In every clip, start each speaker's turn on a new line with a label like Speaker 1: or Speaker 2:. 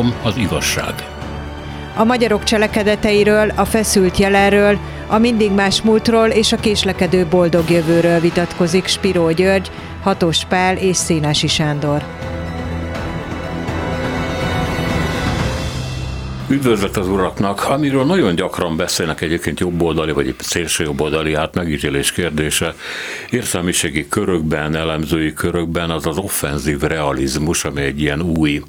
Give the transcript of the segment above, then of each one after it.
Speaker 1: Három az igazság.
Speaker 2: A magyarok cselekedeteiről, a feszült jelenről, a mindig más múltról és a késlekedő boldog jövőről vitatkozik Spiró György, Hatos Pál és Szénási Sándor.
Speaker 1: Üdvözlet az uraknak, amiről nagyon gyakran beszélnek egyébként jobboldali vagy szélső jobboldali hát megítélés kérdése. Értelmiségi körökben, elemzői körökben az az offenzív realizmus, ami egy ilyen új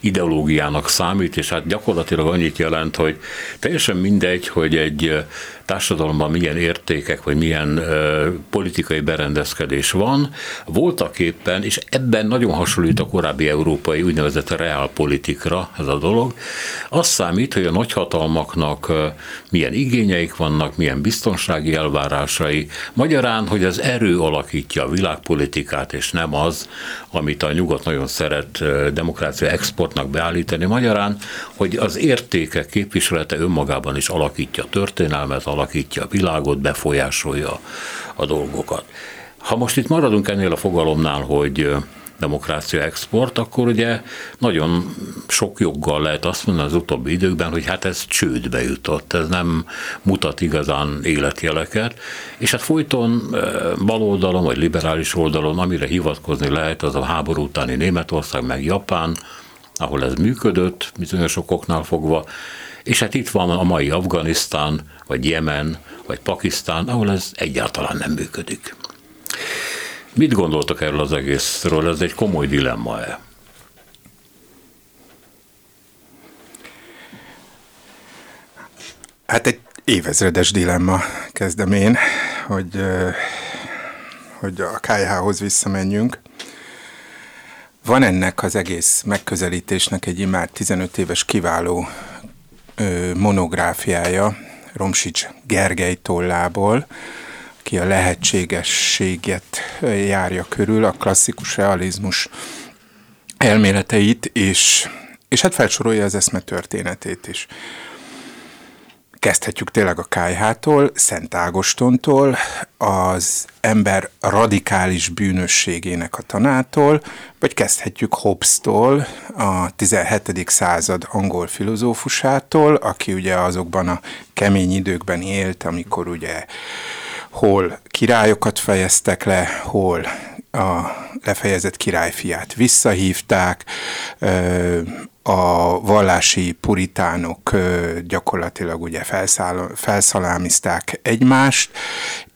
Speaker 1: ideológiának számít, és hát gyakorlatilag annyit jelent, hogy teljesen mindegy, hogy egy társadalomban milyen értékek, vagy milyen ö, politikai berendezkedés van, voltak éppen, és ebben nagyon hasonlít a korábbi európai úgynevezett reálpolitikra ez a dolog, az számít, hogy a nagyhatalmaknak ö, milyen igényeik vannak, milyen biztonsági elvárásai, magyarán, hogy az erő alakítja a világpolitikát, és nem az, amit a nyugat nagyon szeret ö, demokrácia exportnak beállítani, magyarán, hogy az értékek képviselete önmagában is alakítja a történelmet, alakítja a világot, befolyásolja a dolgokat. Ha most itt maradunk ennél a fogalomnál, hogy demokrácia export, akkor ugye nagyon sok joggal lehet azt mondani az utóbbi időkben, hogy hát ez csődbe jutott, ez nem mutat igazán életjeleket, és hát folyton baloldalon vagy liberális oldalon, amire hivatkozni lehet, az a háború utáni Németország, meg Japán, ahol ez működött, bizonyos okoknál fogva, és hát itt van a mai Afganisztán, vagy Jemen, vagy Pakisztán, ahol ez egyáltalán nem működik. Mit gondoltak erről az egészről? Ez egy komoly dilemma-e?
Speaker 3: Hát egy évezredes dilemma kezdem én, hogy, hogy a KH-hoz visszamenjünk. Van ennek az egész megközelítésnek egy immár 15 éves kiváló monográfiája Romsics Gergely tollából, ki a lehetségességet járja körül, a klasszikus realizmus elméleteit, és, és hát felsorolja az eszme történetét is. Kezdhetjük tényleg a KH-tól, Szent Ágostontól, az ember radikális bűnösségének a tanától, vagy kezdhetjük Hobbes-tól, a 17. század angol filozófusától, aki ugye azokban a kemény időkben élt, amikor ugye hol királyokat fejeztek le, hol a lefejezett királyfiát visszahívták, a vallási puritánok gyakorlatilag ugye felszalámizták egymást,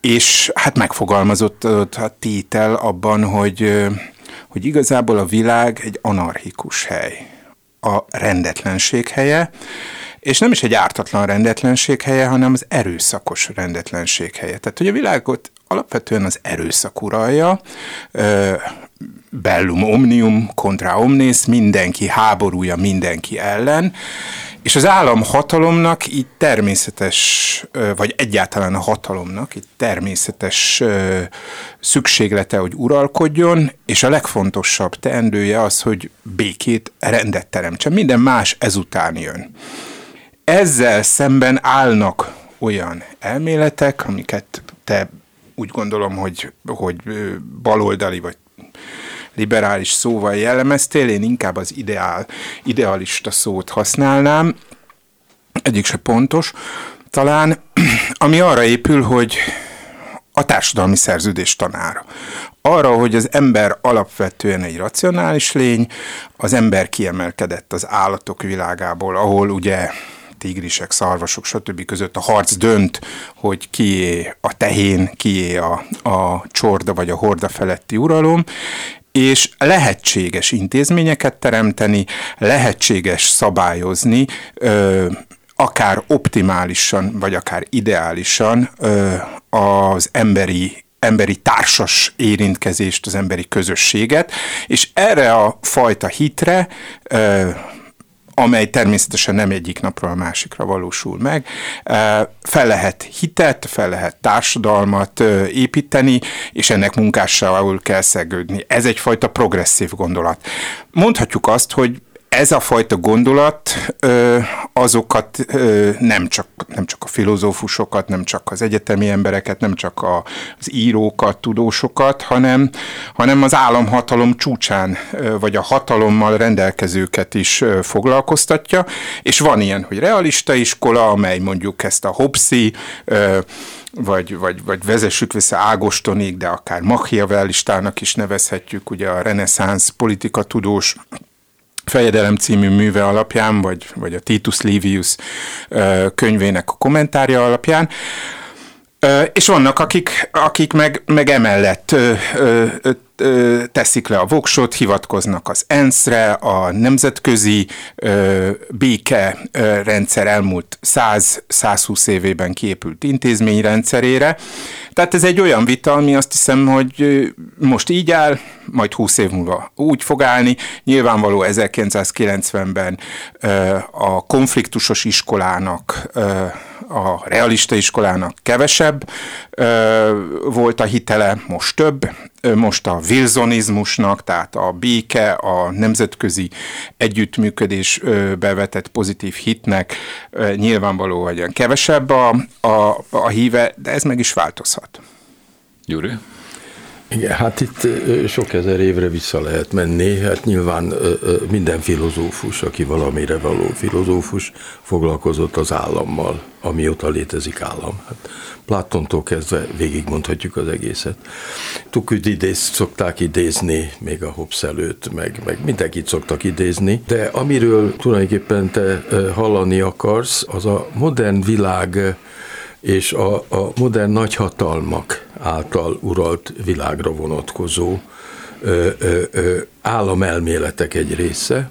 Speaker 3: és hát megfogalmazott a tétel abban, hogy, hogy igazából a világ egy anarchikus hely, a rendetlenség helye, és nem is egy ártatlan rendetlenség helye, hanem az erőszakos rendetlenség helye. Tehát, hogy a világot alapvetően az erőszak uralja, bellum omnium contra omnes, mindenki háborúja mindenki ellen, és az állam hatalomnak így természetes, vagy egyáltalán a hatalomnak így természetes szükséglete, hogy uralkodjon, és a legfontosabb teendője az, hogy békét, rendet teremtsen. Minden más ezután jön. Ezzel szemben állnak olyan elméletek, amiket te úgy gondolom, hogy, hogy baloldali vagy liberális szóval jellemeztél, én inkább az ideál, idealista szót használnám, egyik se pontos, talán, ami arra épül, hogy a társadalmi szerződés tanára. Arra, hogy az ember alapvetően egy racionális lény, az ember kiemelkedett az állatok világából, ahol ugye tigrisek, szarvasok, stb. között a harc dönt, hogy kié a tehén, kié a, a csorda vagy a horda feletti uralom, és lehetséges intézményeket teremteni, lehetséges szabályozni, ö, akár optimálisan, vagy akár ideálisan ö, az emberi emberi társas érintkezést, az emberi közösséget, és erre a fajta hitre amely természetesen nem egyik napról a másikra valósul meg. Fel lehet hitet, fel lehet társadalmat építeni, és ennek munkással kell szegődni. Ez egyfajta progresszív gondolat. Mondhatjuk azt, hogy ez a fajta gondolat azokat nem csak, nem csak a filozófusokat, nem csak az egyetemi embereket, nem csak az írókat, tudósokat, hanem, hanem az államhatalom csúcsán, vagy a hatalommal rendelkezőket is foglalkoztatja, és van ilyen, hogy realista iskola, amely mondjuk ezt a Hobbesi vagy, vagy, vagy vezessük vissza Ágostonig, de akár Machiavellistának is nevezhetjük, ugye a reneszánsz politikatudós Fejedelem című műve alapján, vagy, vagy a Titus Livius könyvének a kommentárja alapján, és vannak, akik, akik meg, meg emellett teszik le a voksot, hivatkoznak az ENSZ-re, a nemzetközi ö, béke ö, rendszer elmúlt 100-120 évében kiépült intézményrendszerére. Tehát ez egy olyan vita, ami azt hiszem, hogy most így áll, majd 20 év múlva úgy fog állni. Nyilvánvaló 1990-ben ö, a konfliktusos iskolának a realista iskolának kevesebb volt a hitele, most több, most a wilsonizmusnak, tehát a béke, a nemzetközi együttműködés bevetett pozitív hitnek nyilvánvalóan kevesebb a, a, a híve, de ez meg is változhat.
Speaker 1: Gyuri?
Speaker 4: Igen, hát itt sok ezer évre vissza lehet menni. Hát nyilván minden filozófus, aki valamire való filozófus, foglalkozott az állammal, amióta létezik állam. Hát Platontól kezdve végigmondhatjuk az egészet. Tuküt idéz, szokták idézni, még a Hobbes előtt, meg, meg mindenkit szoktak idézni, de amiről tulajdonképpen te hallani akarsz, az a modern világ és a, a modern nagyhatalmak által uralt világra vonatkozó ö, ö, ö, államelméletek egy része.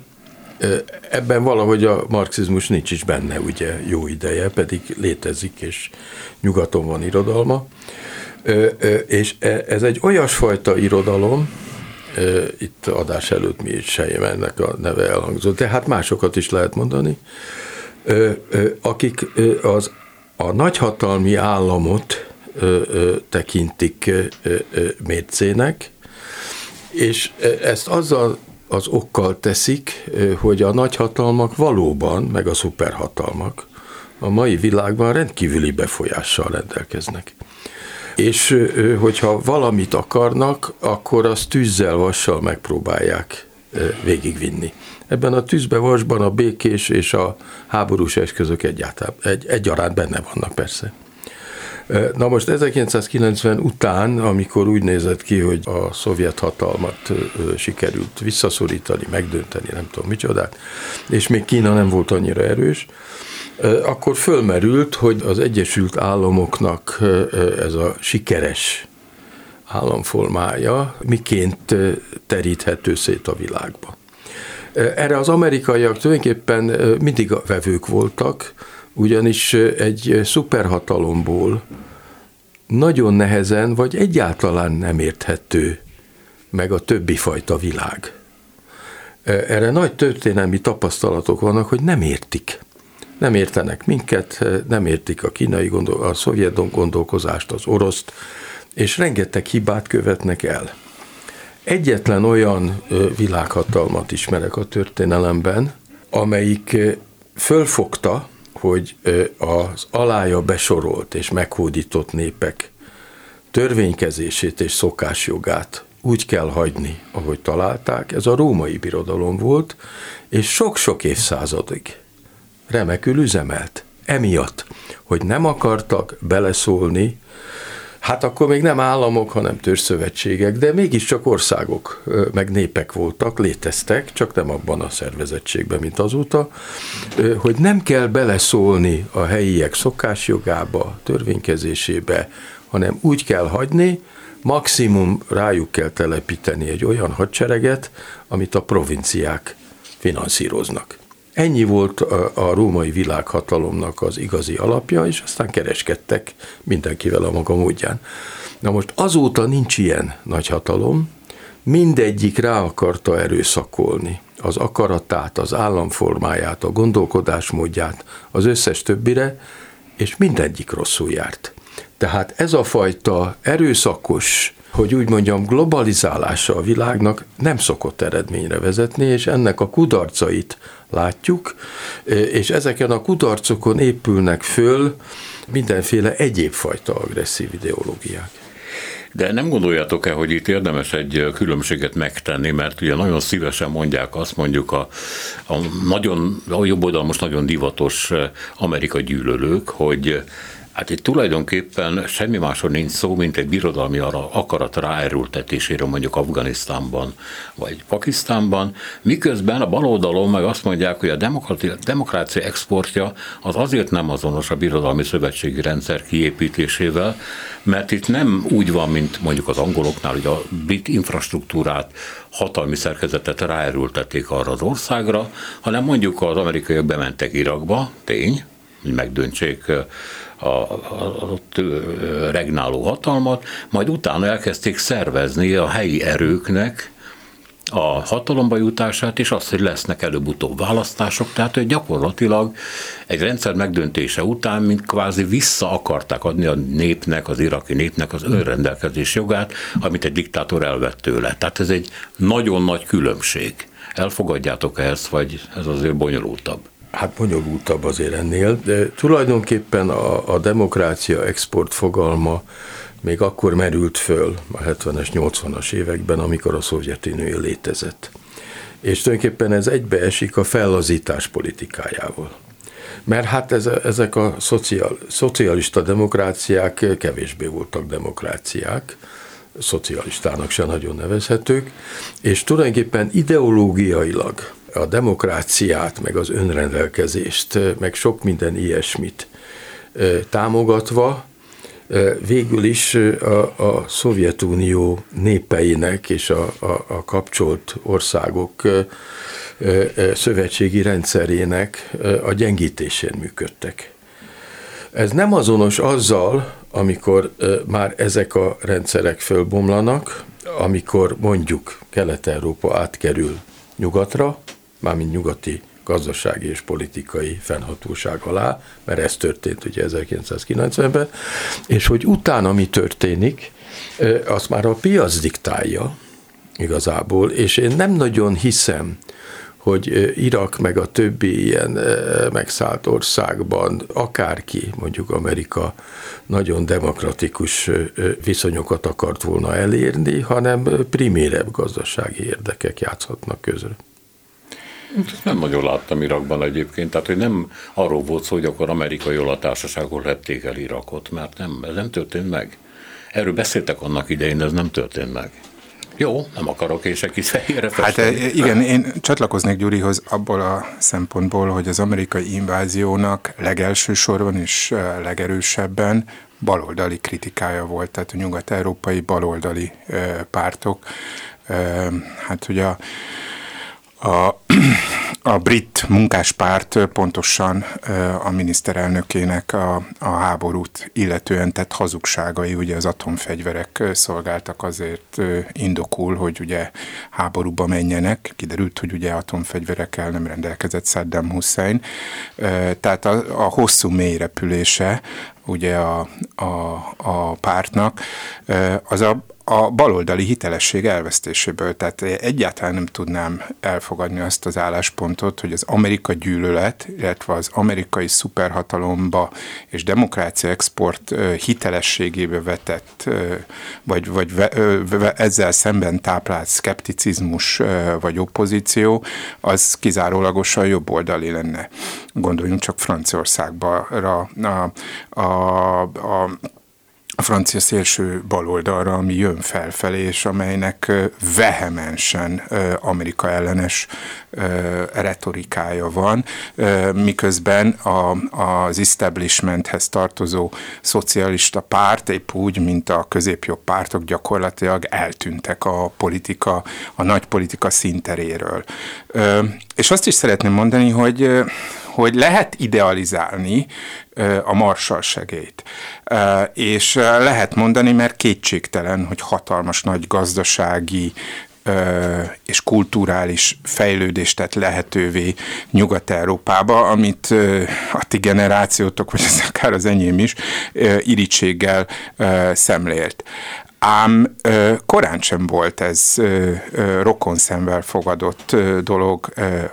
Speaker 4: Ebben valahogy a marxizmus nincs is benne, ugye jó ideje, pedig létezik, és nyugaton van irodalma. És e, ez egy olyasfajta irodalom, itt adás előtt mi is ennek a neve elhangzott, de hát másokat is lehet mondani, akik az a nagyhatalmi államot ö, ö, tekintik ö, ö, mércének, és ezt azzal az okkal teszik, hogy a nagyhatalmak valóban, meg a szuperhatalmak a mai világban rendkívüli befolyással rendelkeznek. És hogyha valamit akarnak, akkor azt tűzzel, vassal megpróbálják végigvinni. Ebben a tűzbevasban a békés és a háborús eszközök egyáltalán egy, egyaránt benne vannak persze. Na most 1990 után, amikor úgy nézett ki, hogy a szovjet hatalmat sikerült visszaszorítani, megdönteni, nem tudom micsodát, és még Kína nem volt annyira erős, akkor fölmerült, hogy az Egyesült Államoknak ez a sikeres államformája miként teríthető szét a világba. Erre az amerikaiak tulajdonképpen mindig a vevők voltak, ugyanis egy szuperhatalomból nagyon nehezen, vagy egyáltalán nem érthető meg a többi fajta világ. Erre nagy történelmi tapasztalatok vannak, hogy nem értik. Nem értenek minket, nem értik a kínai gondol, a szovjet gondolkozást, az oroszt, és rengeteg hibát követnek el. Egyetlen olyan világhatalmat ismerek a történelemben, amelyik fölfogta, hogy az alája besorolt és meghódított népek törvénykezését és szokásjogát úgy kell hagyni, ahogy találták. Ez a római birodalom volt, és sok-sok évszázadig remekül üzemelt. Emiatt, hogy nem akartak beleszólni Hát akkor még nem államok, hanem törzszövetségek, de mégiscsak országok, meg népek voltak, léteztek, csak nem abban a szervezettségben, mint azóta, hogy nem kell beleszólni a helyiek szokásjogába, törvénykezésébe, hanem úgy kell hagyni, maximum rájuk kell telepíteni egy olyan hadsereget, amit a provinciák finanszíroznak. Ennyi volt a, a római világhatalomnak az igazi alapja, és aztán kereskedtek mindenkivel a maga módján. Na most azóta nincs ilyen nagy hatalom, mindegyik rá akarta erőszakolni az akaratát, az államformáját, a gondolkodásmódját az összes többire, és mindegyik rosszul járt. Tehát ez a fajta erőszakos hogy úgy mondjam, globalizálása a világnak nem szokott eredményre vezetni, és ennek a kudarcait látjuk, és ezeken a kudarcokon épülnek föl mindenféle egyéb fajta agresszív ideológiák.
Speaker 1: De nem gondoljátok-e, hogy itt érdemes egy különbséget megtenni, mert ugye nagyon szívesen mondják azt, mondjuk a, a nagyon, a jobb oldal most nagyon divatos Amerika gyűlölők, hogy Hát itt tulajdonképpen semmi másról nincs szó, mint egy birodalmi akarat ráerültetésére mondjuk Afganisztánban vagy Pakisztánban, miközben a baloldalon meg azt mondják, hogy a demokrácia exportja az azért nem azonos a birodalmi szövetségi rendszer kiépítésével, mert itt nem úgy van, mint mondjuk az angoloknál, hogy a brit infrastruktúrát, hatalmi szerkezetet ráerültették arra az országra, hanem mondjuk az amerikaiak bementek Irakba, tény, hogy megdöntsék az ott regnáló hatalmat, majd utána elkezdték szervezni a helyi erőknek a hatalomba jutását, és azt, hogy lesznek előbb-utóbb választások, tehát hogy gyakorlatilag egy rendszer megdöntése után, mint kvázi vissza akarták adni a népnek, az iraki népnek az önrendelkezés jogát, amit egy diktátor elvett tőle. Tehát ez egy nagyon nagy különbség. Elfogadjátok ezt, vagy ez azért bonyolultabb?
Speaker 4: Hát bonyolultabb azért ennél, de tulajdonképpen a, a demokrácia export fogalma még akkor merült föl a 70-es, 80-as években, amikor a Szovjetunió létezett. És tulajdonképpen ez egybeesik a fellazítás politikájával. Mert hát ez, ezek a szociál, szocialista demokráciák kevésbé voltak demokráciák, szocialistának se nagyon nevezhetők, és tulajdonképpen ideológiailag a demokráciát, meg az önrendelkezést, meg sok minden ilyesmit támogatva, végül is a, a Szovjetunió népeinek és a, a, a kapcsolt országok szövetségi rendszerének a gyengítésén működtek. Ez nem azonos azzal, amikor már ezek a rendszerek fölbomlanak, amikor mondjuk Kelet-Európa átkerül nyugatra, mármint nyugati gazdasági és politikai fennhatóság alá, mert ez történt ugye 1990-ben, és hogy utána mi történik, azt már a piac diktálja igazából, és én nem nagyon hiszem, hogy Irak meg a többi ilyen megszállt országban akárki, mondjuk Amerika nagyon demokratikus viszonyokat akart volna elérni, hanem primérebb gazdasági érdekek játszhatnak közre.
Speaker 1: Nem nagyon láttam Irakban egyébként, tehát hogy nem arról volt szó, hogy akkor amerikai olatársaságok lepték el Irakot, mert nem, ez nem történt meg. Erről beszéltek annak idején, de ez nem történt meg. Jó, nem akarok én se fehérre
Speaker 3: Hát eh, igen, én csatlakoznék Gyurihoz abból a szempontból, hogy az amerikai inváziónak legelső sorban és eh, legerősebben baloldali kritikája volt, tehát a nyugat-európai baloldali eh, pártok. Hát ugye a a, a brit munkáspárt pontosan a miniszterelnökének a, a háborút illetően tett hazugságai, ugye az atomfegyverek szolgáltak azért indokul, hogy ugye háborúba menjenek. Kiderült, hogy ugye atomfegyverekkel nem rendelkezett Saddam Hussein. Tehát a, a hosszú mélyrepülése ugye a, a, a pártnak, az a, a baloldali hitelesség elvesztéséből. Tehát egyáltalán nem tudnám elfogadni azt az álláspontot, hogy az Amerika gyűlölet, illetve az amerikai szuperhatalomba és demokrácia export hitelességébe vetett, vagy, vagy ezzel szemben táplált szkepticizmus vagy opozíció, az kizárólagosan jobboldali lenne. Gondoljunk csak Franciaországba, a, a, a, a a francia szélső baloldalra, ami jön felfelé, és amelynek vehemensen Amerika ellenes retorikája van, miközben a, az establishmenthez tartozó szocialista párt, épp úgy, mint a középjobb pártok gyakorlatilag eltűntek a politika, a nagy politika szinteréről. És azt is szeretném mondani, hogy hogy lehet idealizálni a Marshall segélyt. És lehet mondani, mert kétségtelen, hogy hatalmas nagy gazdasági és kulturális fejlődést tett lehetővé Nyugat-Európába, amit a ti generációtok, vagy az akár az enyém is, irítséggel szemlélt. Ám korán sem volt ez rokon szemvel fogadott dolog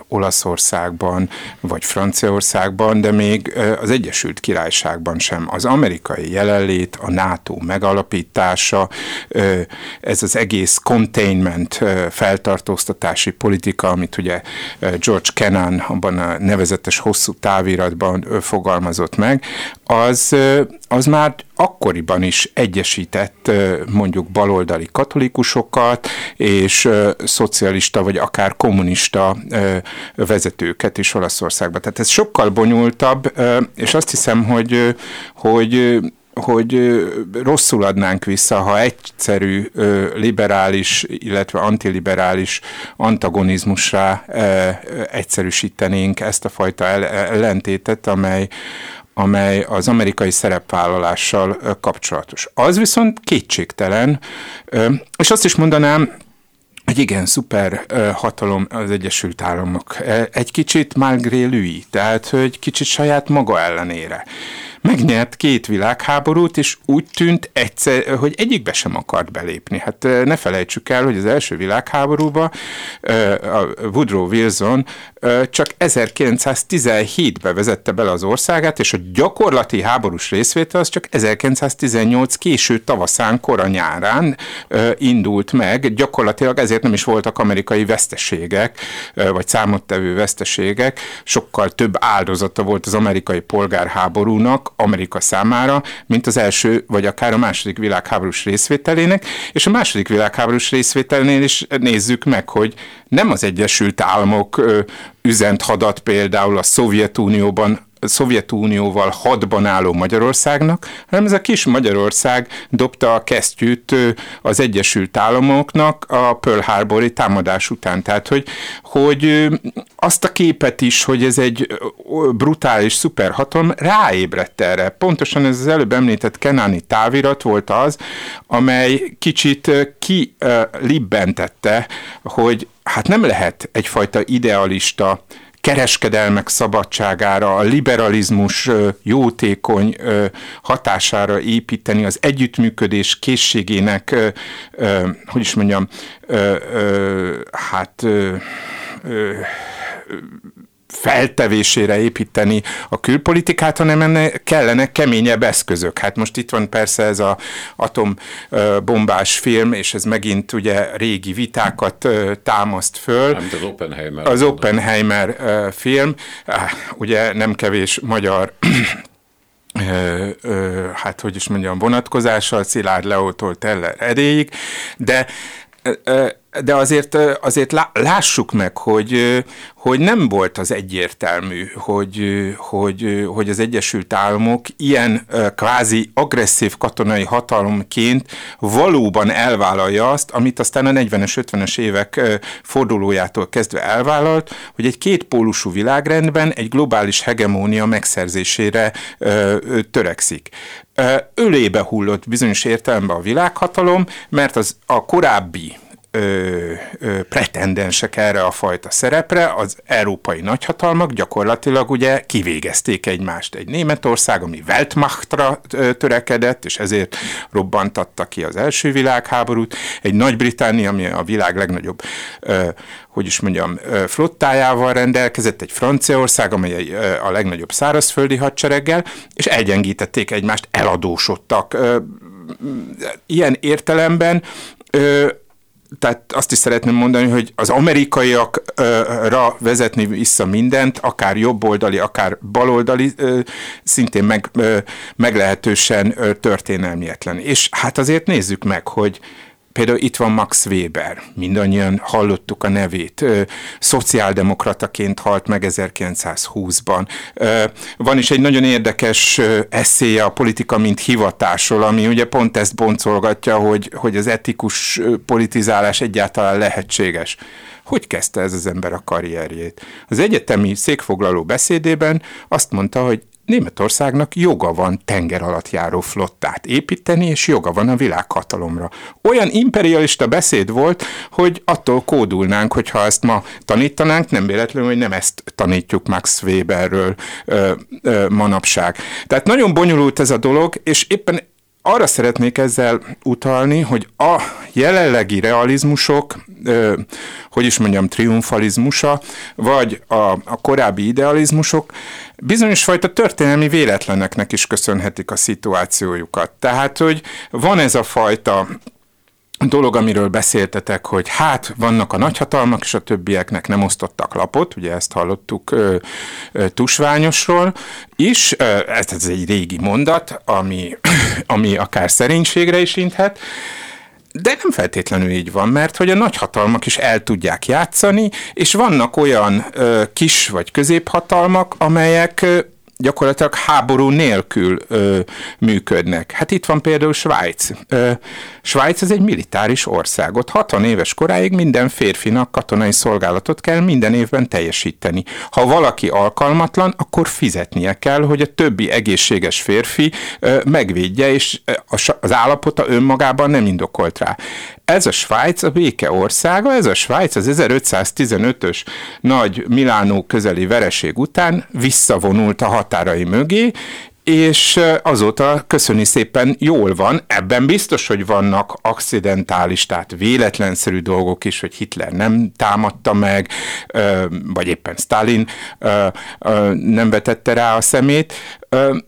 Speaker 3: Olaszországban vagy Franciaországban, de még az Egyesült Királyságban sem. Az amerikai jelenlét, a NATO megalapítása, ez az egész containment feltartóztatási politika, amit ugye George Kennan abban a nevezetes hosszú táviratban fogalmazott meg, az, az már akkoriban is egyesített mondjuk baloldali katolikusokat és szocialista vagy akár kommunista vezetőket is Olaszországban. Tehát ez sokkal bonyolultabb, és azt hiszem, hogy, hogy hogy rosszul adnánk vissza, ha egyszerű liberális, illetve antiliberális antagonizmusra egyszerűsítenénk ezt a fajta ellentétet, amely, amely az amerikai szerepvállalással kapcsolatos. Az viszont kétségtelen, és azt is mondanám, egy igen szuper hatalom az Egyesült Államok. Egy kicsit malgré tehát hogy kicsit saját maga ellenére megnyert két világháborút, és úgy tűnt egyszer, hogy egyikbe sem akart belépni. Hát ne felejtsük el, hogy az első világháborúban a Woodrow Wilson csak 1917-ben vezette bele az országát, és a gyakorlati háborús részvétel az csak 1918 késő tavaszán, kora nyárán indult meg, gyakorlatilag ezért nem is voltak amerikai veszteségek, vagy számottevő veszteségek, sokkal több áldozata volt az amerikai polgárháborúnak, Amerika számára, mint az első, vagy akár a második világháborús részvételének, és a második világháborús részvételnél is nézzük meg, hogy nem az Egyesült Államok üzent hadat például a Szovjetunióban Szovjetunióval hadban álló Magyarországnak, hanem ez a kis Magyarország dobta a kesztyűt az Egyesült Államoknak a Pearl Harbori támadás után. Tehát, hogy, hogy azt a képet is, hogy ez egy brutális szuperhatalom, ráébredt erre. Pontosan ez az előbb említett Kenáni távirat volt az, amely kicsit kilibbentette, hogy hát nem lehet egyfajta idealista kereskedelmek szabadságára, a liberalizmus jótékony hatására építeni, az együttműködés készségének, hogy is mondjam, hát feltevésére építeni a külpolitikát, hanem ennek kellene keményebb eszközök. Hát most itt van persze ez a atombombás film, és ez megint ugye régi vitákat támaszt föl.
Speaker 1: Nem, az Oppenheimer.
Speaker 3: Az Oppenheimer film, ugye nem kevés magyar hát hogy is mondjam, vonatkozással, Szilárd Leótól Teller Edéig, de de azért, azért lássuk meg, hogy, hogy nem volt az egyértelmű, hogy, hogy, hogy az Egyesült Államok ilyen kvázi agresszív katonai hatalomként valóban elvállalja azt, amit aztán a 40-es, 50-es évek fordulójától kezdve elvállalt, hogy egy kétpólusú világrendben egy globális hegemónia megszerzésére törekszik. Ölébe hullott bizonyos értelemben a világhatalom, mert az a korábbi ö, ö, pretendensek erre a fajta szerepre, az európai nagyhatalmak gyakorlatilag ugye kivégezték egymást. Egy Németország, ami Weltmachtra törekedett, és ezért robbantatta ki az első világháborút, egy Nagy-Britannia, ami a világ legnagyobb ö, hogy is mondjam, flottájával rendelkezett, egy Franciaország, amely a legnagyobb szárazföldi hadsereggel, és elgyengítették egymást, eladósodtak. Ilyen értelemben tehát azt is szeretném mondani, hogy az amerikaiakra vezetni vissza mindent, akár jobboldali, akár baloldali, szintén meg, meglehetősen történelmietlen. És hát azért nézzük meg, hogy Például itt van Max Weber, mindannyian hallottuk a nevét, szociáldemokrataként halt meg 1920-ban. Ö, van is egy nagyon érdekes eszéje a politika, mint hivatásról, ami ugye pont ezt boncolgatja, hogy, hogy az etikus politizálás egyáltalán lehetséges. Hogy kezdte ez az ember a karrierjét? Az egyetemi székfoglaló beszédében azt mondta, hogy Németországnak joga van tenger alatt járó flottát építeni, és joga van a világhatalomra. Olyan imperialista beszéd volt, hogy attól kódulnánk, hogyha ezt ma tanítanánk, nem véletlenül, hogy nem ezt tanítjuk Max Weberről ö, ö, manapság. Tehát nagyon bonyolult ez a dolog, és éppen arra szeretnék ezzel utalni, hogy a jelenlegi realizmusok, hogy is mondjam, triumfalizmusa, vagy a, a korábbi idealizmusok bizonyos fajta történelmi véletleneknek is köszönhetik a szituációjukat. Tehát, hogy van ez a fajta dolog, amiről beszéltetek, hogy hát vannak a nagyhatalmak, és a többieknek nem osztottak lapot, ugye ezt hallottuk ö, ö, Tusványosról is, ö, ez, ez egy régi mondat, ami, ami akár szerénységre is inthet, de nem feltétlenül így van, mert hogy a nagyhatalmak is el tudják játszani, és vannak olyan ö, kis vagy középhatalmak, amelyek gyakorlatilag háború nélkül ö, működnek. Hát itt van például Svájc. Ö, Svájc az egy militáris ország. Ott 60 éves koráig minden férfinak katonai szolgálatot kell minden évben teljesíteni. Ha valaki alkalmatlan, akkor fizetnie kell, hogy a többi egészséges férfi ö, megvédje, és az állapota önmagában nem indokolt rá. Ez a Svájc a béke országa, ez a Svájc az 1515-ös nagy Milánó közeli vereség után visszavonult a határai mögé, és azóta köszöni szépen jól van. Ebben biztos, hogy vannak accidentális, tehát véletlenszerű dolgok is, hogy Hitler nem támadta meg, vagy éppen Stalin nem vetette rá a szemét,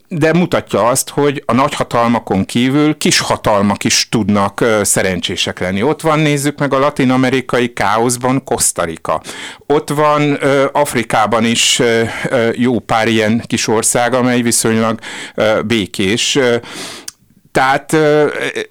Speaker 3: de mutatja azt, hogy a nagyhatalmakon kívül kis hatalmak is tudnak szerencsések lenni. Ott van, nézzük meg a latin-amerikai káoszban Costa Rica. Ott van Afrikában is jó pár ilyen kis ország, amely viszonylag békés. Tehát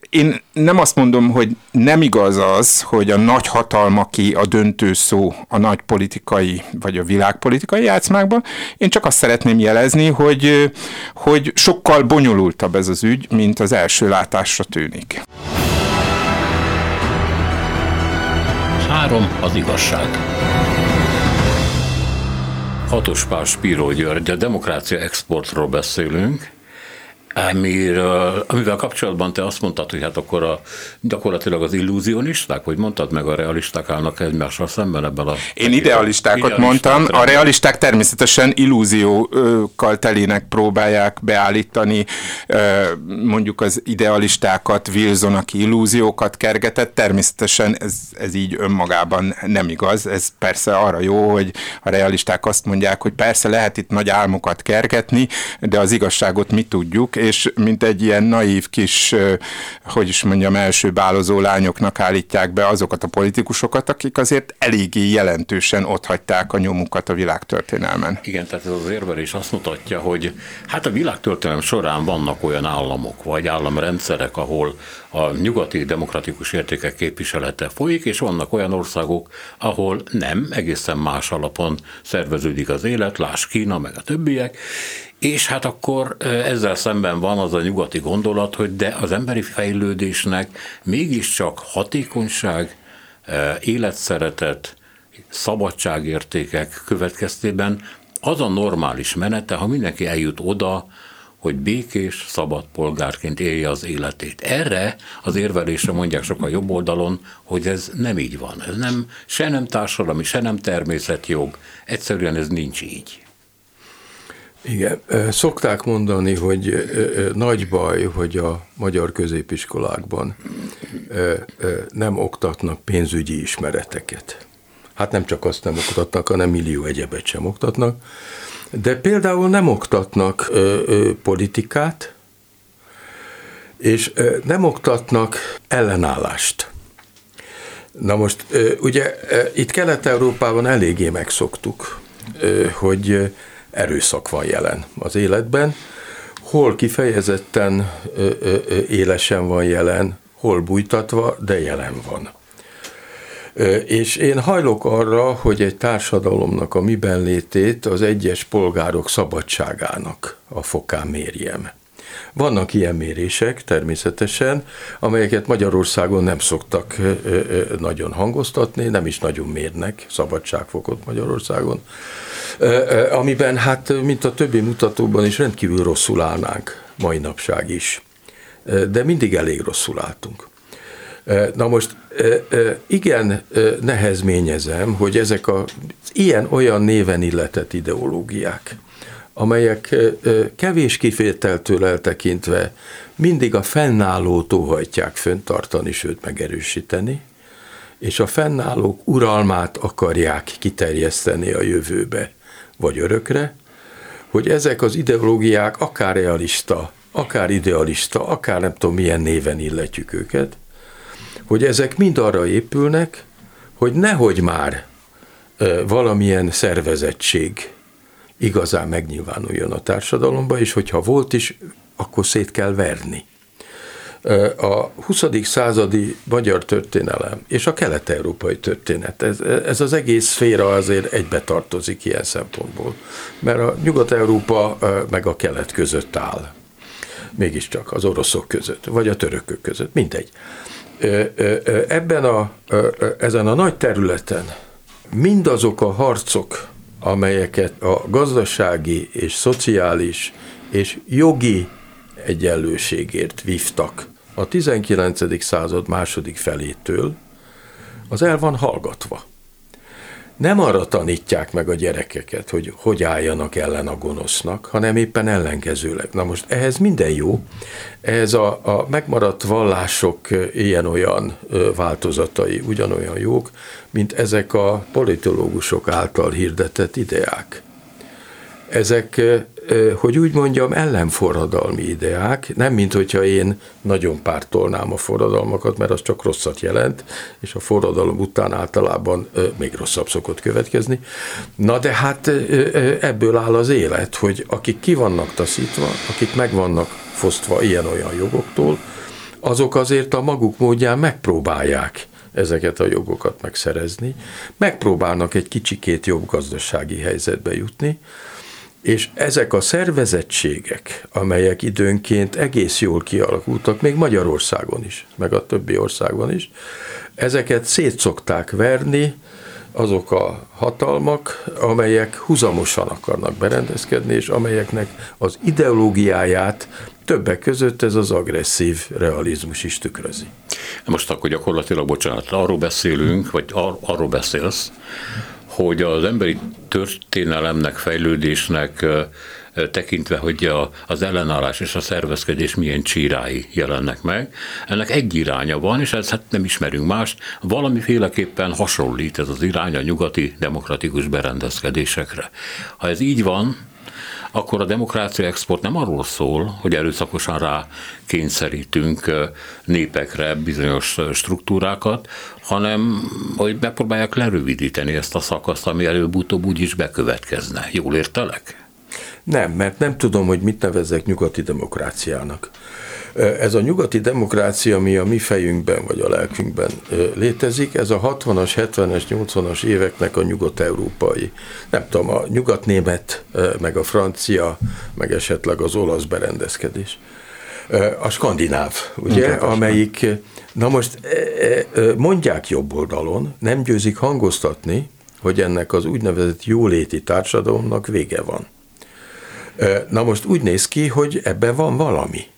Speaker 3: én nem azt mondom, hogy nem igaz az, hogy a nagy hatalmaki a döntő szó a nagy politikai vagy a világpolitikai játszmákban. Én csak azt szeretném jelezni, hogy, hogy sokkal bonyolultabb ez az ügy, mint az első látásra tűnik.
Speaker 1: Három az igazság. Hatos Pál Spíró György, a Demokrácia Exportról beszélünk, Amiről, amivel kapcsolatban te azt mondtad, hogy hát akkor a, gyakorlatilag az illúzionisták, hogy mondtad meg, a realisták állnak egymással szemben ebben a...
Speaker 3: Én idealistákat idealisták mondtam, a realisták természetesen illúziókkal telének próbálják beállítani mondjuk az idealistákat, Wilson, aki illúziókat kergetett, természetesen ez, ez így önmagában nem igaz, ez persze arra jó, hogy a realisták azt mondják, hogy persze lehet itt nagy álmokat kergetni, de az igazságot mi tudjuk, és mint egy ilyen naív kis, hogy is mondjam, első bálozó lányoknak állítják be azokat a politikusokat, akik azért eléggé jelentősen otthagyták a nyomukat a világtörténelmen.
Speaker 1: Igen, tehát ez az érvelés azt mutatja, hogy hát a világtörténelem során vannak olyan államok, vagy államrendszerek, ahol a nyugati demokratikus értékek képviselete folyik, és vannak olyan országok, ahol nem, egészen más alapon szerveződik az élet, láss Kína, meg a többiek, és hát akkor ezzel szemben van az a nyugati gondolat, hogy de az emberi fejlődésnek mégiscsak hatékonyság, életszeretet, szabadságértékek következtében az a normális menete, ha mindenki eljut oda, hogy békés, szabad polgárként élje az életét. Erre az érvelésre mondják sokan jobb oldalon, hogy ez nem így van. Ez nem, se nem társadalmi, se nem természetjog. Egyszerűen ez nincs így.
Speaker 4: Igen, szokták mondani, hogy nagy baj, hogy a magyar középiskolákban nem oktatnak pénzügyi ismereteket. Hát nem csak azt nem oktatnak, hanem millió egyebet sem oktatnak. De például nem oktatnak politikát, és nem oktatnak ellenállást. Na most ugye itt Kelet-Európában eléggé megszoktuk, hogy erőszak van jelen az életben, hol kifejezetten ö, ö, élesen van jelen, hol bújtatva, de jelen van. És én hajlok arra, hogy egy társadalomnak a miben létét az egyes polgárok szabadságának a fokán mérjem. Vannak ilyen mérések természetesen, amelyeket Magyarországon nem szoktak nagyon hangoztatni, nem is nagyon mérnek szabadságfokot Magyarországon, amiben hát, mint a többi mutatóban is rendkívül rosszul állnánk mai napság is. De mindig elég rosszul álltunk. Na most igen nehezményezem, hogy ezek az ilyen-olyan néven illetett ideológiák, amelyek kevés kifételtől eltekintve mindig a fennállót óhajtják föntartani, sőt megerősíteni, és a fennállók uralmát akarják kiterjeszteni a jövőbe, vagy örökre, hogy ezek az ideológiák akár realista, akár idealista, akár nem tudom milyen néven illetjük őket, hogy ezek mind arra épülnek, hogy nehogy már valamilyen szervezettség igazán megnyilvánuljon a társadalomba, és hogyha volt is, akkor szét kell verni. A 20. századi magyar történelem és a kelet-európai történet, ez, ez az egész szféra azért egybe tartozik ilyen szempontból, mert a Nyugat-Európa meg a kelet között áll. Mégiscsak az oroszok között, vagy a törökök között, mindegy. Ebben a, ezen a nagy területen mindazok a harcok, amelyeket a gazdasági és szociális és jogi egyenlőségért vívtak a 19. század második felétől, az el van hallgatva. Nem arra tanítják meg a gyerekeket, hogy hogy álljanak ellen a gonosznak, hanem éppen ellenkezőleg. Na most ehhez minden jó, ehhez a, a megmaradt vallások ilyen-olyan változatai ugyanolyan jók, mint ezek a politológusok által hirdetett ideák. Ezek hogy úgy mondjam, ellenforradalmi ideák, nem mint hogyha én nagyon pártolnám a forradalmakat, mert az csak rosszat jelent, és a forradalom után általában még rosszabb szokott következni. Na de hát ebből áll az élet, hogy akik ki vannak taszítva, akik meg vannak fosztva ilyen-olyan jogoktól, azok azért a maguk módján megpróbálják ezeket a jogokat megszerezni, megpróbálnak egy kicsikét jobb gazdasági helyzetbe jutni, és ezek a szervezettségek, amelyek időnként egész jól kialakultak, még Magyarországon is, meg a többi országban is, ezeket szétszokták verni azok a hatalmak, amelyek huzamosan akarnak berendezkedni, és amelyeknek az ideológiáját többek között ez az agresszív realizmus is tükrözi.
Speaker 1: Most akkor gyakorlatilag, bocsánat, arról beszélünk, vagy ar- arról beszélsz, hogy az emberi történelemnek, fejlődésnek tekintve, hogy a, az ellenállás és a szervezkedés milyen csírái jelennek meg. Ennek egy iránya van, és ezt hát nem ismerünk mást, valamiféleképpen hasonlít ez az irány a nyugati demokratikus berendezkedésekre. Ha ez így van, akkor a demokrácia export nem arról szól, hogy erőszakosan rá kényszerítünk népekre bizonyos struktúrákat, hanem hogy megpróbálják lerövidíteni ezt a szakaszt, ami előbb-utóbb úgy is bekövetkezne. Jól értelek?
Speaker 4: Nem, mert nem tudom, hogy mit nevezek nyugati demokráciának. Ez a nyugati demokrácia, ami a mi fejünkben vagy a lelkünkben létezik, ez a 60-as, 70-es, 80-as éveknek a nyugat-európai, nem tudom, a nyugat-német, meg a francia, meg esetleg az olasz berendezkedés. A skandináv, ugye, amelyik, na most mondják jobb oldalon, nem győzik hangoztatni, hogy ennek az úgynevezett jóléti társadalomnak vége van. Na most úgy néz ki, hogy ebben van valami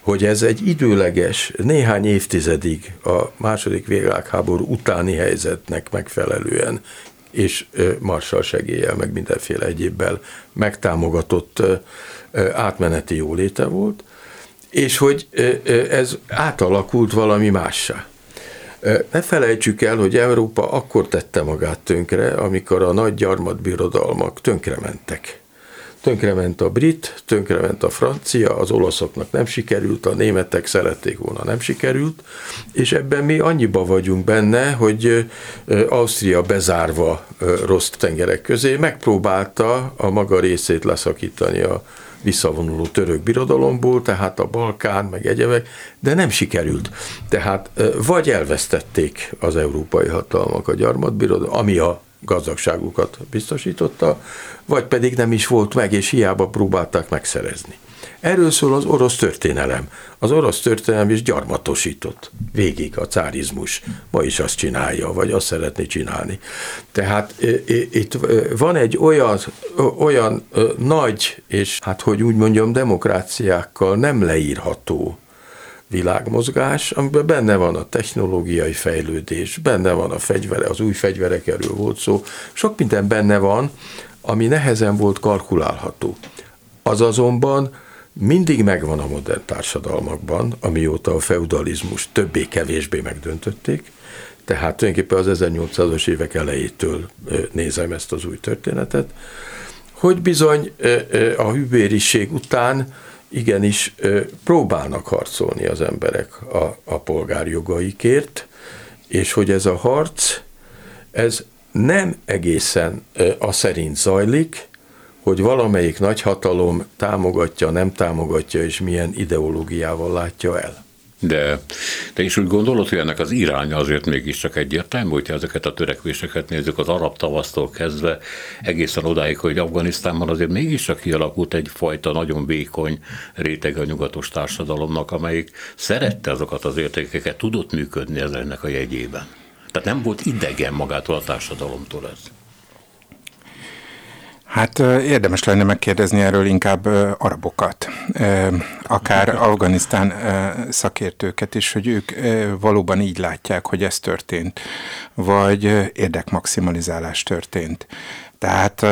Speaker 4: hogy ez egy időleges, néhány évtizedig a második világháború utáni helyzetnek megfelelően és Marshall segéllyel, meg mindenféle egyébbel megtámogatott átmeneti jóléte volt, és hogy ez átalakult valami mássá. Ne felejtsük el, hogy Európa akkor tette magát tönkre, amikor a nagy gyarmatbirodalmak tönkrementek. Tönkrement a brit, tönkrement a francia, az olaszoknak nem sikerült, a németek szerették volna, nem sikerült, és ebben mi annyiba vagyunk benne, hogy Ausztria bezárva rossz tengerek közé megpróbálta a maga részét leszakítani a visszavonuló török birodalomból, tehát a Balkán, meg egyebek, de nem sikerült. Tehát vagy elvesztették az európai hatalmak a gyarmatbirodalom, ami a gazdagságukat biztosította, vagy pedig nem is volt meg, és hiába próbálták megszerezni. Erről szól az orosz történelem. Az orosz történelem is gyarmatosított. Végig a cárizmus. Ma is azt csinálja, vagy azt szeretné csinálni. Tehát itt van egy olyan, olyan nagy, és hát hogy úgy mondjam, demokráciákkal nem leírható világmozgás, amiben benne van a technológiai fejlődés, benne van a fegyvere, az új fegyverek erről volt szó, sok minden benne van, ami nehezen volt kalkulálható. Az azonban mindig megvan a modern társadalmakban, amióta a feudalizmus többé-kevésbé megdöntötték, tehát tulajdonképpen az 1800-as évek elejétől nézem ezt az új történetet, hogy bizony a hűbériség után igenis próbálnak harcolni az emberek a, a polgárjogaikért, és hogy ez a harc, ez nem egészen a szerint zajlik, hogy valamelyik nagyhatalom támogatja, nem támogatja, és milyen ideológiával látja el.
Speaker 1: De te is úgy gondolod, hogy ennek az iránya azért mégiscsak egyértelmű, hogyha ezeket a törekvéseket nézzük az arab tavasztól kezdve egészen odáig, hogy Afganisztánban azért mégiscsak kialakult egyfajta nagyon vékony réteg a nyugatos társadalomnak, amelyik szerette azokat az értékeket, tudott működni ennek a jegyében. Tehát nem volt idegen magától a társadalomtól ez.
Speaker 3: Hát érdemes lenne megkérdezni erről inkább arabokat, akár Afganisztán szakértőket is, hogy ők valóban így látják, hogy ez történt, vagy érdekmaximalizálás történt. Tehát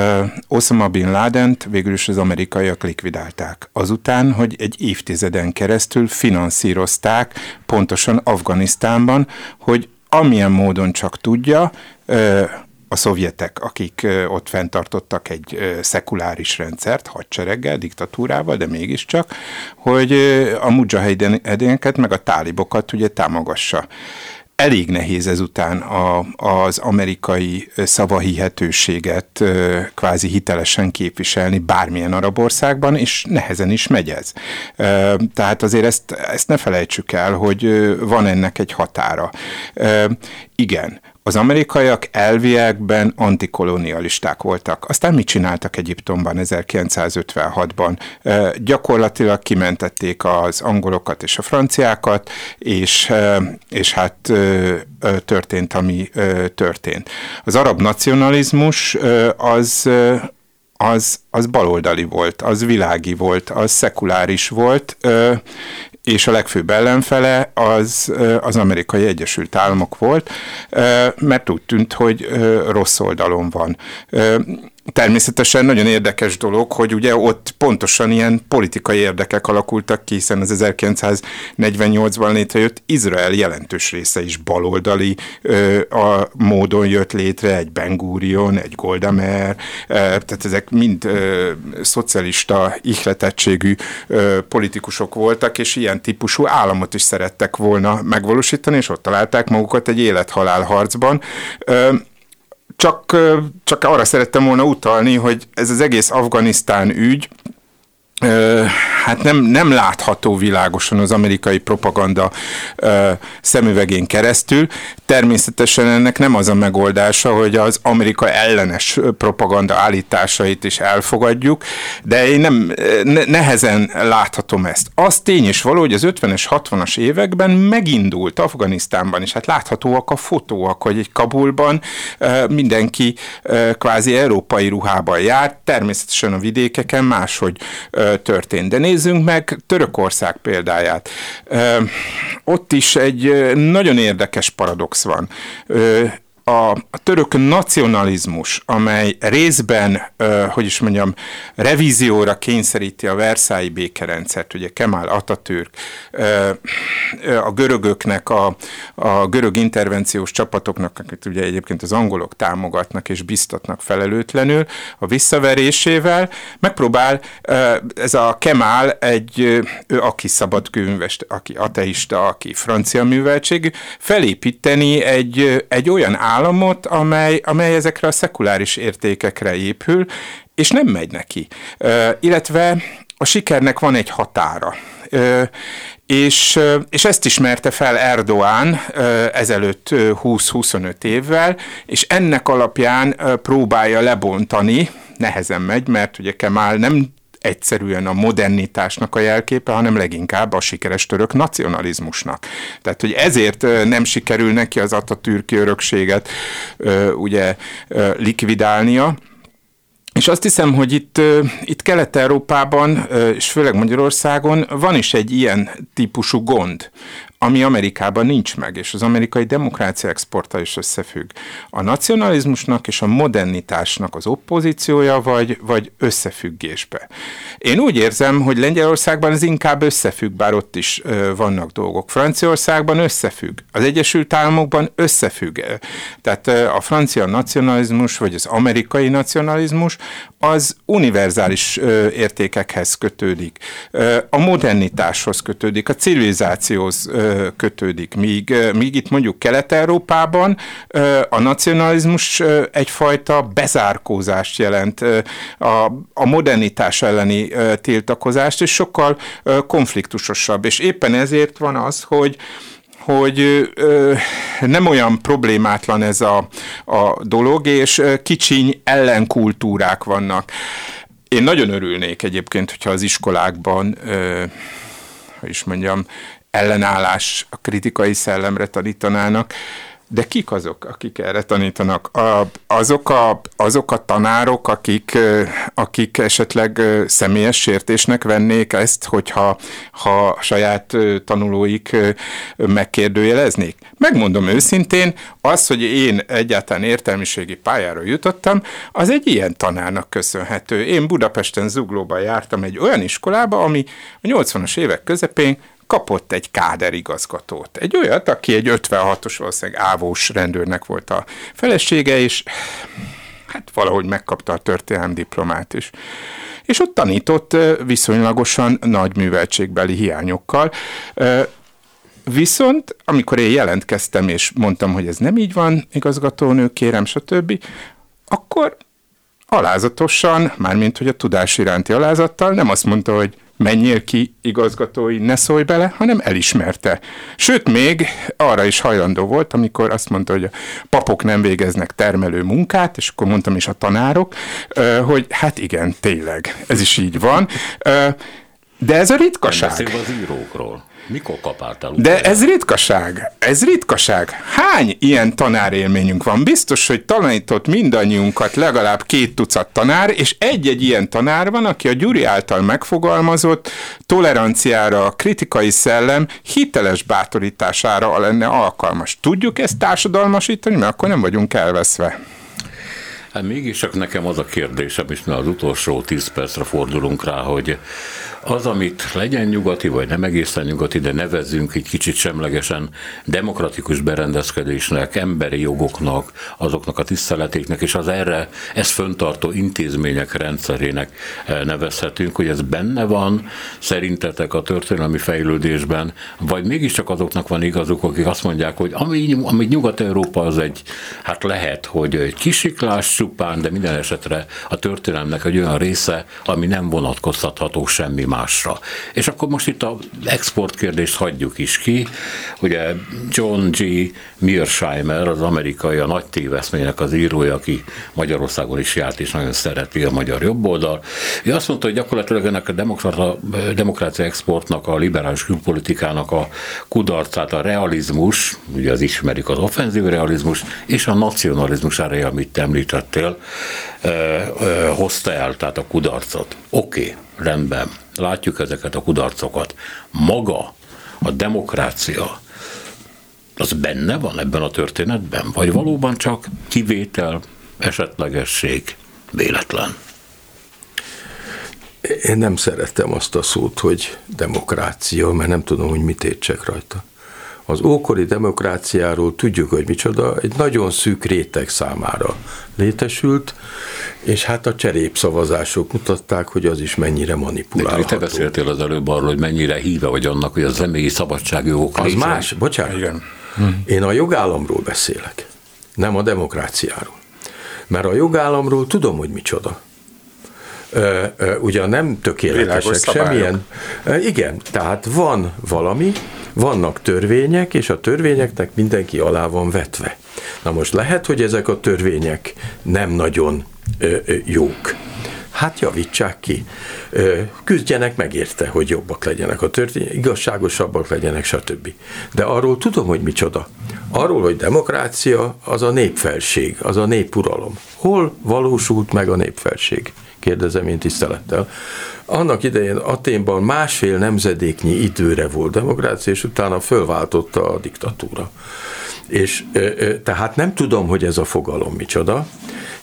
Speaker 3: Osama Bin laden végül is az amerikaiak likvidálták. Azután, hogy egy évtizeden keresztül finanszírozták pontosan Afganisztánban, hogy amilyen módon csak tudja, a szovjetek, akik ott fenntartottak egy szekuláris rendszert, hadsereggel, diktatúrával, de mégiscsak, hogy a mujahedéneket meg a tálibokat ugye támogassa elég nehéz ezután a, az amerikai szavahihetőséget kvázi hitelesen képviselni bármilyen arab országban, és nehezen is megy ez. Tehát azért ezt, ezt ne felejtsük el, hogy van ennek egy határa. Igen, az amerikaiak elviekben antikolonialisták voltak. Aztán mit csináltak Egyiptomban 1956-ban? Gyakorlatilag kimentették az angolokat és a franciákat, és, és hát történt, ami történt. Az arab nacionalizmus az az, az baloldali volt, az világi volt, az szekuláris volt, és a legfőbb ellenfele az az amerikai Egyesült Államok volt, mert úgy tűnt, hogy rossz oldalon van. Természetesen nagyon érdekes dolog, hogy ugye ott pontosan ilyen politikai érdekek alakultak ki, hiszen az 1948-ban létrejött Izrael jelentős része is baloldali ö, a módon jött létre, egy Ben Gurion, egy Golda Meir, ö, tehát ezek mind ö, szocialista ihletettségű ö, politikusok voltak, és ilyen típusú államot is szerettek volna megvalósítani, és ott találták magukat egy élethalál harcban. Ö, csak, csak arra szerettem volna utalni, hogy ez az egész Afganisztán ügy, hát nem, nem látható világosan az amerikai propaganda ö, szemüvegén keresztül. Természetesen ennek nem az a megoldása, hogy az Amerika ellenes propaganda állításait is elfogadjuk, de én nem ne, nehezen láthatom ezt. Az tény is való, hogy az 50-es, 60-as években megindult Afganisztánban, és hát láthatóak a fotóak, hogy egy Kabulban mindenki ö, kvázi európai ruhában járt, természetesen a vidékeken máshogy ö, történt. De nézzünk meg Törökország példáját. Ott is egy nagyon érdekes paradox van a, török nacionalizmus, amely részben, hogy is mondjam, revízióra kényszeríti a Versailles békerendszert, ugye Kemal Atatürk, a görögöknek, a, a görög intervenciós csapatoknak, akik ugye egyébként az angolok támogatnak és biztatnak felelőtlenül, a visszaverésével megpróbál ez a Kemal egy, ő aki szabadkőműves, aki ateista, aki francia műveltség, felépíteni egy, egy olyan állam, államot, amely, amely ezekre a szekuláris értékekre épül, és nem megy neki. Ö, illetve a sikernek van egy határa. Ö, és, és ezt ismerte fel Erdoğan ezelőtt 20-25 évvel, és ennek alapján próbálja lebontani, nehezen megy, mert ugye Kemal nem egyszerűen a modernitásnak a jelképe, hanem leginkább a sikeres török nacionalizmusnak. Tehát, hogy ezért nem sikerül neki az Atatürki örökséget ugye likvidálnia, és azt hiszem, hogy itt, itt Kelet-Európában, és főleg Magyarországon van is egy ilyen típusú gond, ami Amerikában nincs meg, és az amerikai demokrácia exporta is összefügg. A nacionalizmusnak és a modernitásnak az oppozíciója, vagy, vagy összefüggésbe. Én úgy érzem, hogy Lengyelországban ez inkább összefügg, bár ott is ö, vannak dolgok. Franciaországban összefügg. Az Egyesült Államokban összefügg. Tehát ö, a francia nacionalizmus, vagy az amerikai nacionalizmus, az univerzális ö, értékekhez kötődik. Ö, a modernitáshoz kötődik, a civilizációhoz ö, kötődik. Míg, míg itt mondjuk Kelet-Európában a nacionalizmus egyfajta bezárkózást jelent, a, a modernitás elleni tiltakozást, és sokkal konfliktusosabb. És éppen ezért van az, hogy hogy ö, nem olyan problémátlan ez a, a dolog, és kicsiny ellenkultúrák vannak. Én nagyon örülnék egyébként, hogyha az iskolákban, ö, hogy is mondjam, ellenállás, a kritikai szellemre tanítanának, de kik azok, akik erre tanítanak? A, azok, a, azok a tanárok, akik, akik esetleg személyes sértésnek vennék ezt, hogyha ha saját tanulóik megkérdőjeleznék? Megmondom őszintén, az, hogy én egyáltalán értelmiségi pályára jutottam, az egy ilyen tanárnak köszönhető. Én Budapesten Zuglóban jártam egy olyan iskolába, ami a 80-as évek közepén kapott egy káderigazgatót. Egy olyat, aki egy 56-os valószínűleg ávós rendőrnek volt a felesége, és hát valahogy megkapta a történelmi diplomát is. És ott tanított viszonylagosan nagy műveltségbeli hiányokkal, Viszont, amikor én jelentkeztem, és mondtam, hogy ez nem így van, igazgatónő, kérem, stb., akkor alázatosan, mármint, hogy a tudás iránti alázattal nem azt mondta, hogy menjél ki igazgatói, ne szólj bele, hanem elismerte. Sőt, még arra is hajlandó volt, amikor azt mondta, hogy a papok nem végeznek termelő munkát, és akkor mondtam is a tanárok, hogy hát igen, tényleg, ez is így van. De ez a ritkaság.
Speaker 1: Nem az írókról. Mikor kapáltál?
Speaker 3: De ez ritkaság. Ez ritkaság. Hány ilyen tanárélményünk van? Biztos, hogy tanított mindannyiunkat legalább két tucat tanár, és egy-egy ilyen tanár van, aki a Gyuri által megfogalmazott toleranciára, kritikai szellem hiteles bátorítására lenne alkalmas. Tudjuk ezt társadalmasítani, mert akkor nem vagyunk elveszve.
Speaker 1: Hát mégis csak nekem az a kérdésem, és mi az utolsó tíz percre fordulunk rá, hogy az, amit legyen nyugati, vagy nem egészen nyugati, de nevezzünk egy kicsit semlegesen demokratikus berendezkedésnek, emberi jogoknak, azoknak a tiszteletéknek, és az erre ezt föntartó intézmények rendszerének eh, nevezhetünk, hogy ez benne van szerintetek a történelmi fejlődésben, vagy mégiscsak azoknak van igazuk, akik azt mondják, hogy ami, ami Nyugat-Európa az egy, hát lehet, hogy egy kisiklás csupán, de minden esetre a történelemnek egy olyan része, ami nem vonatkoztatható semmi másra. És akkor most itt az export kérdést hagyjuk is ki. Ugye John G. Mearsheimer, az amerikai, a nagy téveszménynek az írója, aki Magyarországon is járt, és nagyon szereti a magyar jobboldal. Ő azt mondta, hogy gyakorlatilag ennek a demokrata, demokrácia exportnak, a liberális külpolitikának a kudarcát, a realizmus, ugye az ismerik az offenzív realizmus, és a nacionalizmus erre, amit te említettél, hozta el, tehát a kudarcot. Oké, okay, rendben látjuk ezeket a kudarcokat. Maga a demokrácia, az benne van ebben a történetben? Vagy valóban csak kivétel, esetlegesség, véletlen?
Speaker 4: Én nem szerettem azt a szót, hogy demokrácia, mert nem tudom, hogy mit értsek rajta. Az ókori demokráciáról tudjuk, hogy micsoda, egy nagyon szűk réteg számára létesült, és hát a cserépszavazások mutatták, hogy az is mennyire manipulálható.
Speaker 1: De te beszéltél az előbb arról, hogy mennyire híve vagy annak, hogy a személyi szabadságjogok
Speaker 4: Az létre. más, bocsánat. Igen. Én a jogállamról beszélek, nem a demokráciáról. Mert a jogállamról tudom, hogy micsoda ugyan nem tökéletesek semmilyen. Igen, tehát van valami, vannak törvények, és a törvényeknek mindenki alá van vetve. Na most lehet, hogy ezek a törvények nem nagyon ö, ö, jók. Hát javítsák ki. Ö, küzdjenek meg érte, hogy jobbak legyenek a törvények, igazságosabbak legyenek, stb. De arról tudom, hogy micsoda. Arról, hogy demokrácia az a népfelség, az a népuralom. Hol valósult meg a népfelség? Kérdezem én tisztelettel. Annak idején Aténban másfél nemzedéknyi időre volt demokrácia, és utána fölváltotta a diktatúra. És tehát nem tudom, hogy ez a fogalom micsoda,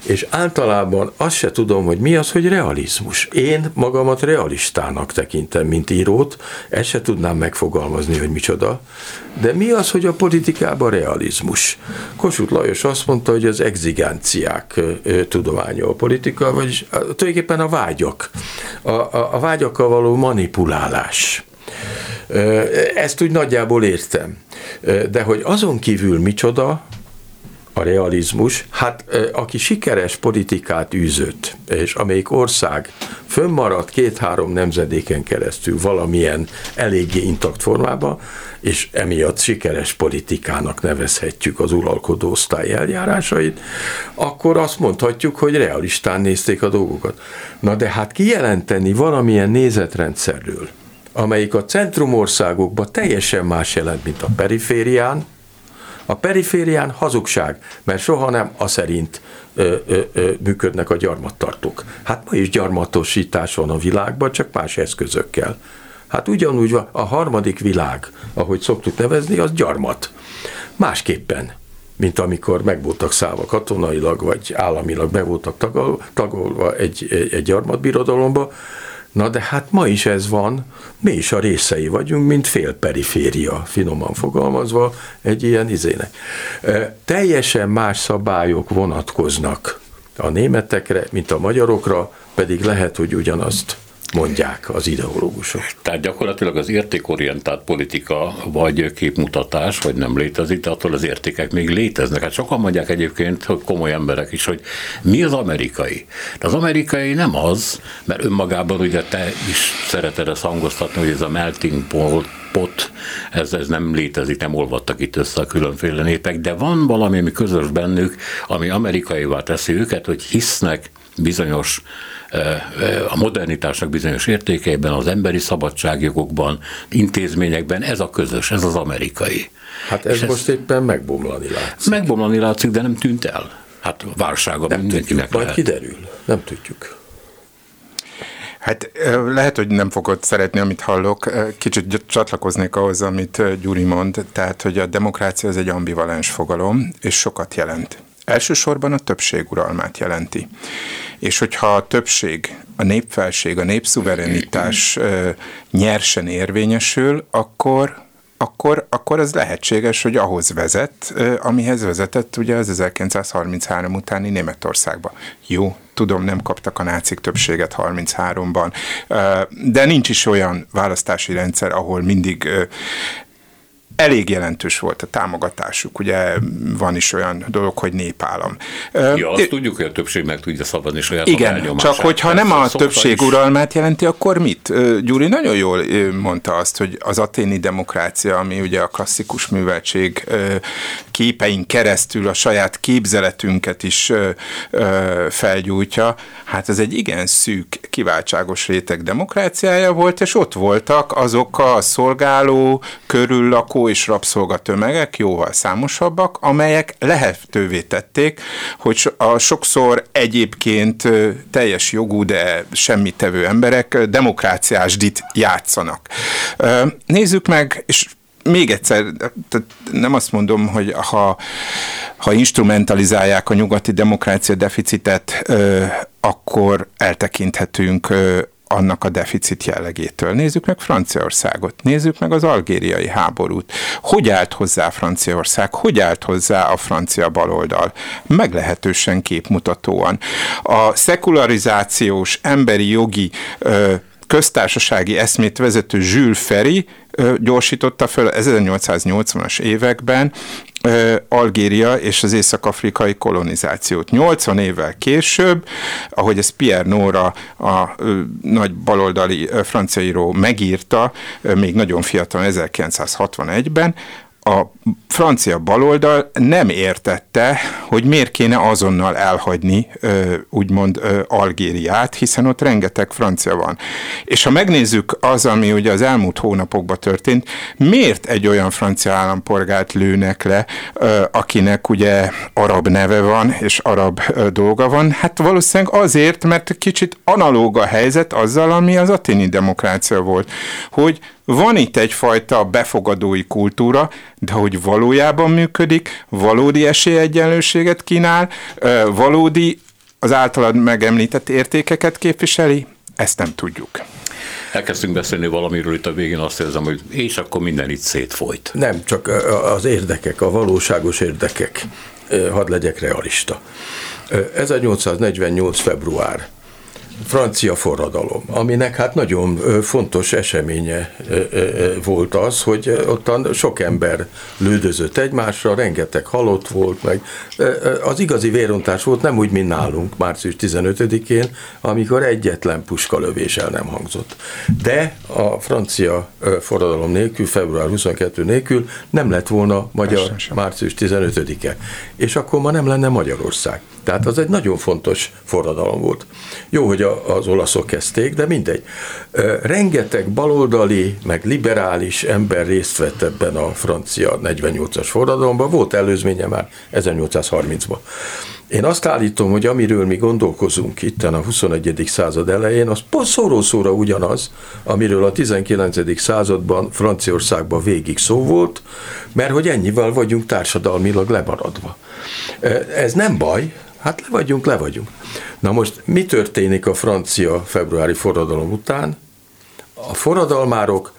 Speaker 4: és általában azt se tudom, hogy mi az, hogy realizmus. Én magamat realistának tekintem, mint írót, ezt se tudnám megfogalmazni, hogy micsoda, de mi az, hogy a politikában realizmus? Kossuth Lajos azt mondta, hogy az exigenciák tudománya a politika, vagyis tulajdonképpen a vágyak, a, a, a vágyakkal való manipulálás. Ezt úgy nagyjából értem. De hogy azon kívül micsoda, a realizmus, hát aki sikeres politikát űzött, és amelyik ország fönnmaradt két-három nemzedéken keresztül valamilyen eléggé intakt formában, és emiatt sikeres politikának nevezhetjük az uralkodó osztály eljárásait, akkor azt mondhatjuk, hogy realistán nézték a dolgokat. Na de hát kijelenteni valamilyen nézetrendszerről, amelyik a centrumországokban teljesen más jelent, mint a periférián, a periférián hazugság, mert soha nem a szerint ö, ö, ö, működnek a gyarmattartók. Hát ma is gyarmatosítás van a világban, csak más eszközökkel. Hát ugyanúgy a harmadik világ, ahogy szoktuk nevezni, az gyarmat. Másképpen, mint amikor meg voltak szállva katonailag, vagy államilag meg voltak tagolva egy, egy gyarmatbirodalomba, Na de hát ma is ez van, mi is a részei vagyunk, mint félperiféria, finoman fogalmazva, egy ilyen izének. Teljesen más szabályok vonatkoznak a németekre, mint a magyarokra, pedig lehet, hogy ugyanazt mondják az ideológusok.
Speaker 1: Tehát gyakorlatilag az értékorientált politika vagy képmutatás, vagy nem létezik, de attól az értékek még léteznek. Hát sokan mondják egyébként, hogy komoly emberek is, hogy mi az amerikai. De az amerikai nem az, mert önmagában ugye te is szereted ezt hangoztatni, hogy ez a melting pot, ez, ez nem létezik, nem olvadtak itt össze a különféle népek, de van valami, ami közös bennük, ami amerikaivá teszi őket, hogy hisznek bizonyos a modernitásnak bizonyos értékeiben, az emberi szabadságjogokban, intézményekben, ez a közös, ez az amerikai.
Speaker 4: Hát ez És most ez éppen megbomlani látszik.
Speaker 1: Megbomlani látszik, de nem tűnt el. Hát válsága nem mindenkinek
Speaker 4: tudjuk, lehet. Majd kiderül, nem tudjuk.
Speaker 3: Hát lehet, hogy nem fogod szeretni, amit hallok. Kicsit csatlakoznék ahhoz, amit Gyuri mond, tehát, hogy a demokrácia az egy ambivalens fogalom, és sokat jelent. Elsősorban a többség uralmát jelenti. És hogyha a többség, a népfelség, a népszuverenitás nyersen érvényesül, akkor akkor, akkor az lehetséges, hogy ahhoz vezet, amihez vezetett ugye az 1933 utáni Németországba. Jó, tudom, nem kaptak a nácik többséget 33-ban, de nincs is olyan választási rendszer, ahol mindig elég jelentős volt a támogatásuk. Ugye van is olyan dolog, hogy népállam.
Speaker 1: Ja, azt tudjuk, hogy a többség meg tudja szabadni saját
Speaker 3: Igen, csak hogyha nem a többség is. uralmát jelenti, akkor mit? Gyuri nagyon jól mondta azt, hogy az aténi demokrácia, ami ugye a klasszikus műveltség képein keresztül a saját képzeletünket is felgyújtja, hát ez egy igen szűk, kiváltságos réteg demokráciája volt, és ott voltak azok a szolgáló, körüllakó és rabszolga tömegek, jóval számosabbak, amelyek lehetővé tették, hogy a sokszor egyébként teljes jogú, de semmit tevő emberek demokráciásdit játszanak. Nézzük meg, és még egyszer, tehát nem azt mondom, hogy ha, ha instrumentalizálják a nyugati demokrácia deficitet, akkor eltekinthetünk annak a deficit jellegétől. Nézzük meg Franciaországot, nézzük meg az algériai háborút. Hogy állt hozzá Franciaország, hogy állt hozzá a francia baloldal? Meglehetősen képmutatóan. A szekularizációs, emberi jogi ö, köztársasági eszmét vezető Jules Ferry gyorsította föl 1880-as években Algéria és az észak-afrikai kolonizációt. 80 évvel később, ahogy ez Pierre Nora, a nagy baloldali franciaíró megírta, még nagyon fiatal 1961-ben, a francia baloldal nem értette, hogy miért kéne azonnal elhagyni úgymond Algériát, hiszen ott rengeteg francia van. És ha megnézzük az, ami ugye az elmúlt hónapokban történt, miért egy olyan francia állampolgárt lőnek le, akinek ugye arab neve van, és arab dolga van? Hát valószínűleg azért, mert kicsit analóg a helyzet azzal, ami az atini demokrácia volt, hogy van itt egyfajta befogadói kultúra, de hogy valójában működik, valódi esélyegyenlőséget kínál, valódi az általad megemlített értékeket képviseli, ezt nem tudjuk.
Speaker 1: Elkezdtünk beszélni valamiről itt a végén, azt érzem, hogy és akkor minden itt szétfolyt.
Speaker 4: Nem, csak az érdekek, a valóságos érdekek. Hadd legyek realista. 1848. február francia forradalom, aminek hát nagyon fontos eseménye volt az, hogy ottan sok ember lődözött egymásra, rengeteg halott volt, meg az igazi vérontás volt nem úgy, mint nálunk március 15-én, amikor egyetlen puskalövés el nem hangzott. De a francia forradalom nélkül, február 22 nélkül nem lett volna magyar március 15-e. És akkor ma nem lenne Magyarország. Tehát az egy nagyon fontos forradalom volt. Jó, hogy az olaszok kezdték, de mindegy. Rengeteg baloldali, meg liberális ember részt vett ebben a francia 48-as forradalomban, volt előzménye már 1830-ban. Én azt állítom, hogy amiről mi gondolkozunk itt a 21. század elején, az szóró-szóra ugyanaz, amiről a 19. században Franciaországban végig szó volt, mert hogy ennyivel vagyunk társadalmilag lemaradva. Ez nem baj, Hát le vagyunk, le vagyunk. Na most mi történik a francia februári forradalom után? A forradalmárok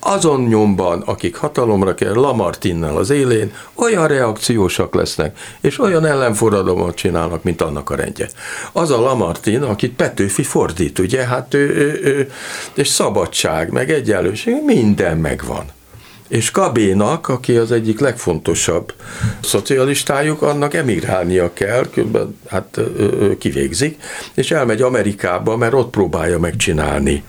Speaker 4: azon nyomban, akik hatalomra kell, Lamartinnel az élén, olyan reakciósak lesznek, és olyan ellenforradalmat csinálnak, mint annak a rendje. Az a Lamartin, akit Petőfi fordít, ugye, hát ő, ő, ő és szabadság, meg egyenlőség, minden megvan és Kabénak, aki az egyik legfontosabb szocialistájuk, annak emigrálnia kell, különben hát kivégzik, és elmegy Amerikába, mert ott próbálja megcsinálni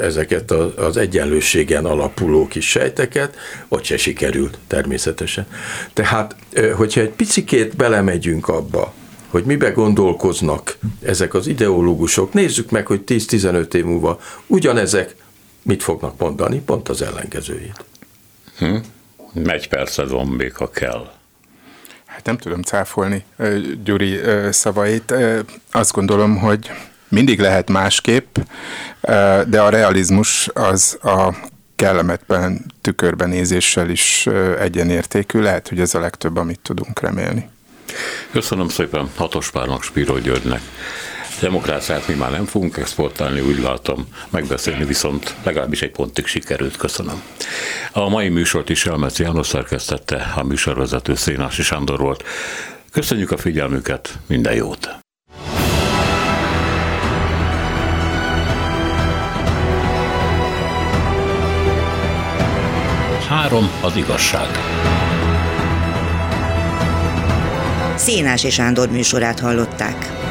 Speaker 4: ezeket az egyenlőségen alapuló kis sejteket, ott se sikerült természetesen. Tehát, hogyha egy picikét belemegyünk abba, hogy mibe gondolkoznak ezek az ideológusok, nézzük meg, hogy 10-15 év múlva ugyanezek mit fognak mondani, pont az ellenkezőjét.
Speaker 1: Hm? Egy percet van még, ha kell.
Speaker 3: Hát nem tudom cáfolni Gyuri szavait. Azt gondolom, hogy mindig lehet másképp, de a realizmus az a kellemetlen tükörbenézéssel is egyenértékű. Lehet, hogy ez a legtöbb, amit tudunk remélni.
Speaker 1: Köszönöm szépen Hatos Párnak, Spiro Györgynek. Demokráciát mi már nem fogunk exportálni, úgy látom, megbeszélni viszont legalábbis egy pontig sikerült, köszönöm. A mai műsort is Elmec János szerkesztette, a műsorvezető Szénási Sándor volt. Köszönjük a figyelmüket, minden jót! Három az igazság.
Speaker 5: Szénási Sándor műsorát hallották.